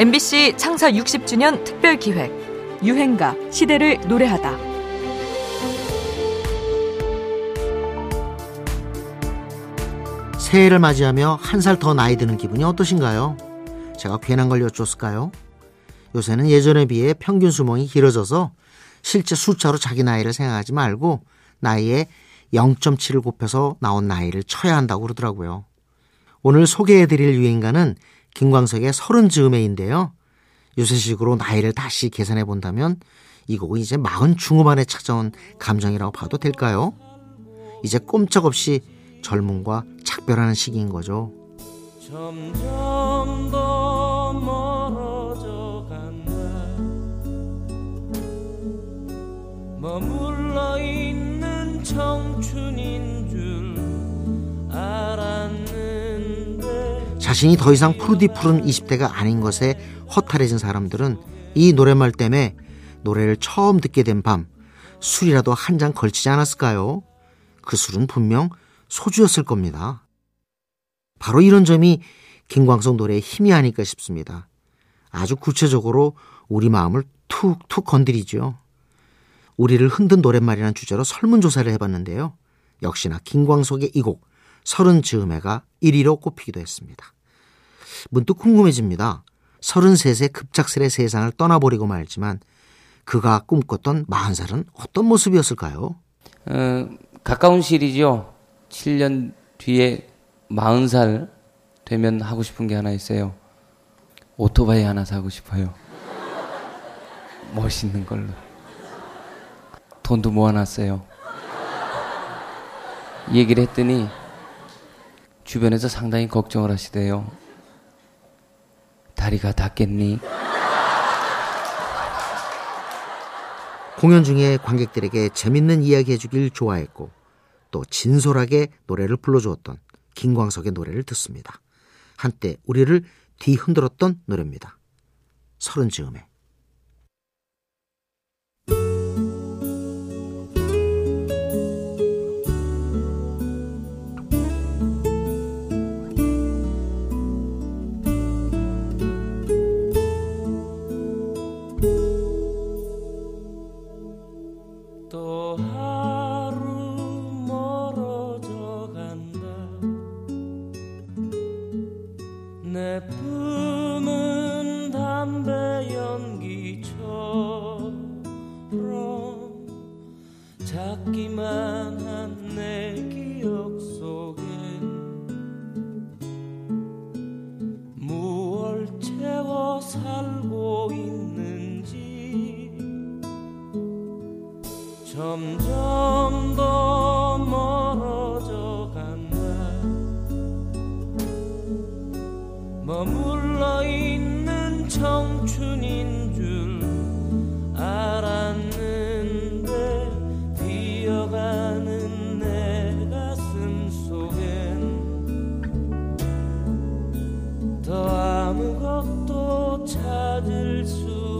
MBC 창사 60주년 특별 기획 유행가 시대를 노래하다. 새해를 맞이하며 한 살 더 나이 드는 기분이 어떠신가요? 제가 괜한 걸 여쭈었을까요? 요새는 예전에 비해 평균 수명이 길어져서 실제 숫자로 자기 나이를 생각하지 말고 나이에 0.7을 곱해서 나온 나이를 쳐야 한다고 그러더라고요. 오늘 소개해드릴 유행가는 김광석의 서른 즈음에인데요. 요새식으로 나이를 다시 계산해 본다면 이 곡은 이제 마흔 중후반에 찾아온 감정이라고 봐도 될까요? 이제 꼼짝없이 젊음과 작별하는 시기인 거죠. 점점 더 멀어져 간다. 머물러 있는 청 자신이 더 이상 푸르디 푸른 20대가 아닌 것에 허탈해진 사람들은 이 노랫말 때문에 노래를 처음 듣게 된 밤 술이라도 한 잔 걸치지 않았을까요? 그 술은 분명 소주였을 겁니다. 바로 이런 점이 김광석 노래의 힘이 아닐까 싶습니다. 아주 구체적으로 우리 마음을 툭툭 건드리죠. 우리를 흔든 노랫말이라는 주제로 설문조사를 해봤는데요. 역시나 김광석의 이 곡 서른 즈음에가 1위로 꼽히기도 했습니다. 문득 궁금해집니다. 33세 급작스레 세상을 떠나버리고 말지만 그가 꿈꿨던 40살은 어떤 모습이었을까요? 어, 가까운 시일이죠. 7년 뒤에 40살 되면 하고 싶은 게 하나 있어요. 오토바이 하나 사고 싶어요. 멋있는 걸로. 돈도 모아놨어요. 얘기를 했더니 주변에서 상당히 걱정을 하시대요. 다리가 닿겠니? 공연 중에 관객들에게 재밌는 이야기 해주길 좋아했고 또 진솔하게 노래를 불러주었던 김광석의 노래를 듣습니다. 한때 우리를 뒤흔들었던 노래입니다. 서른 즈음에 내 품은 담배 연기처럼 작기만 한 내 기억 속엔 무얼 채워 살고 있는지 점점 머물러 있는 청춘인 줄 알았는데 비어가는 내 가슴 속엔 더 아무것도 찾을 수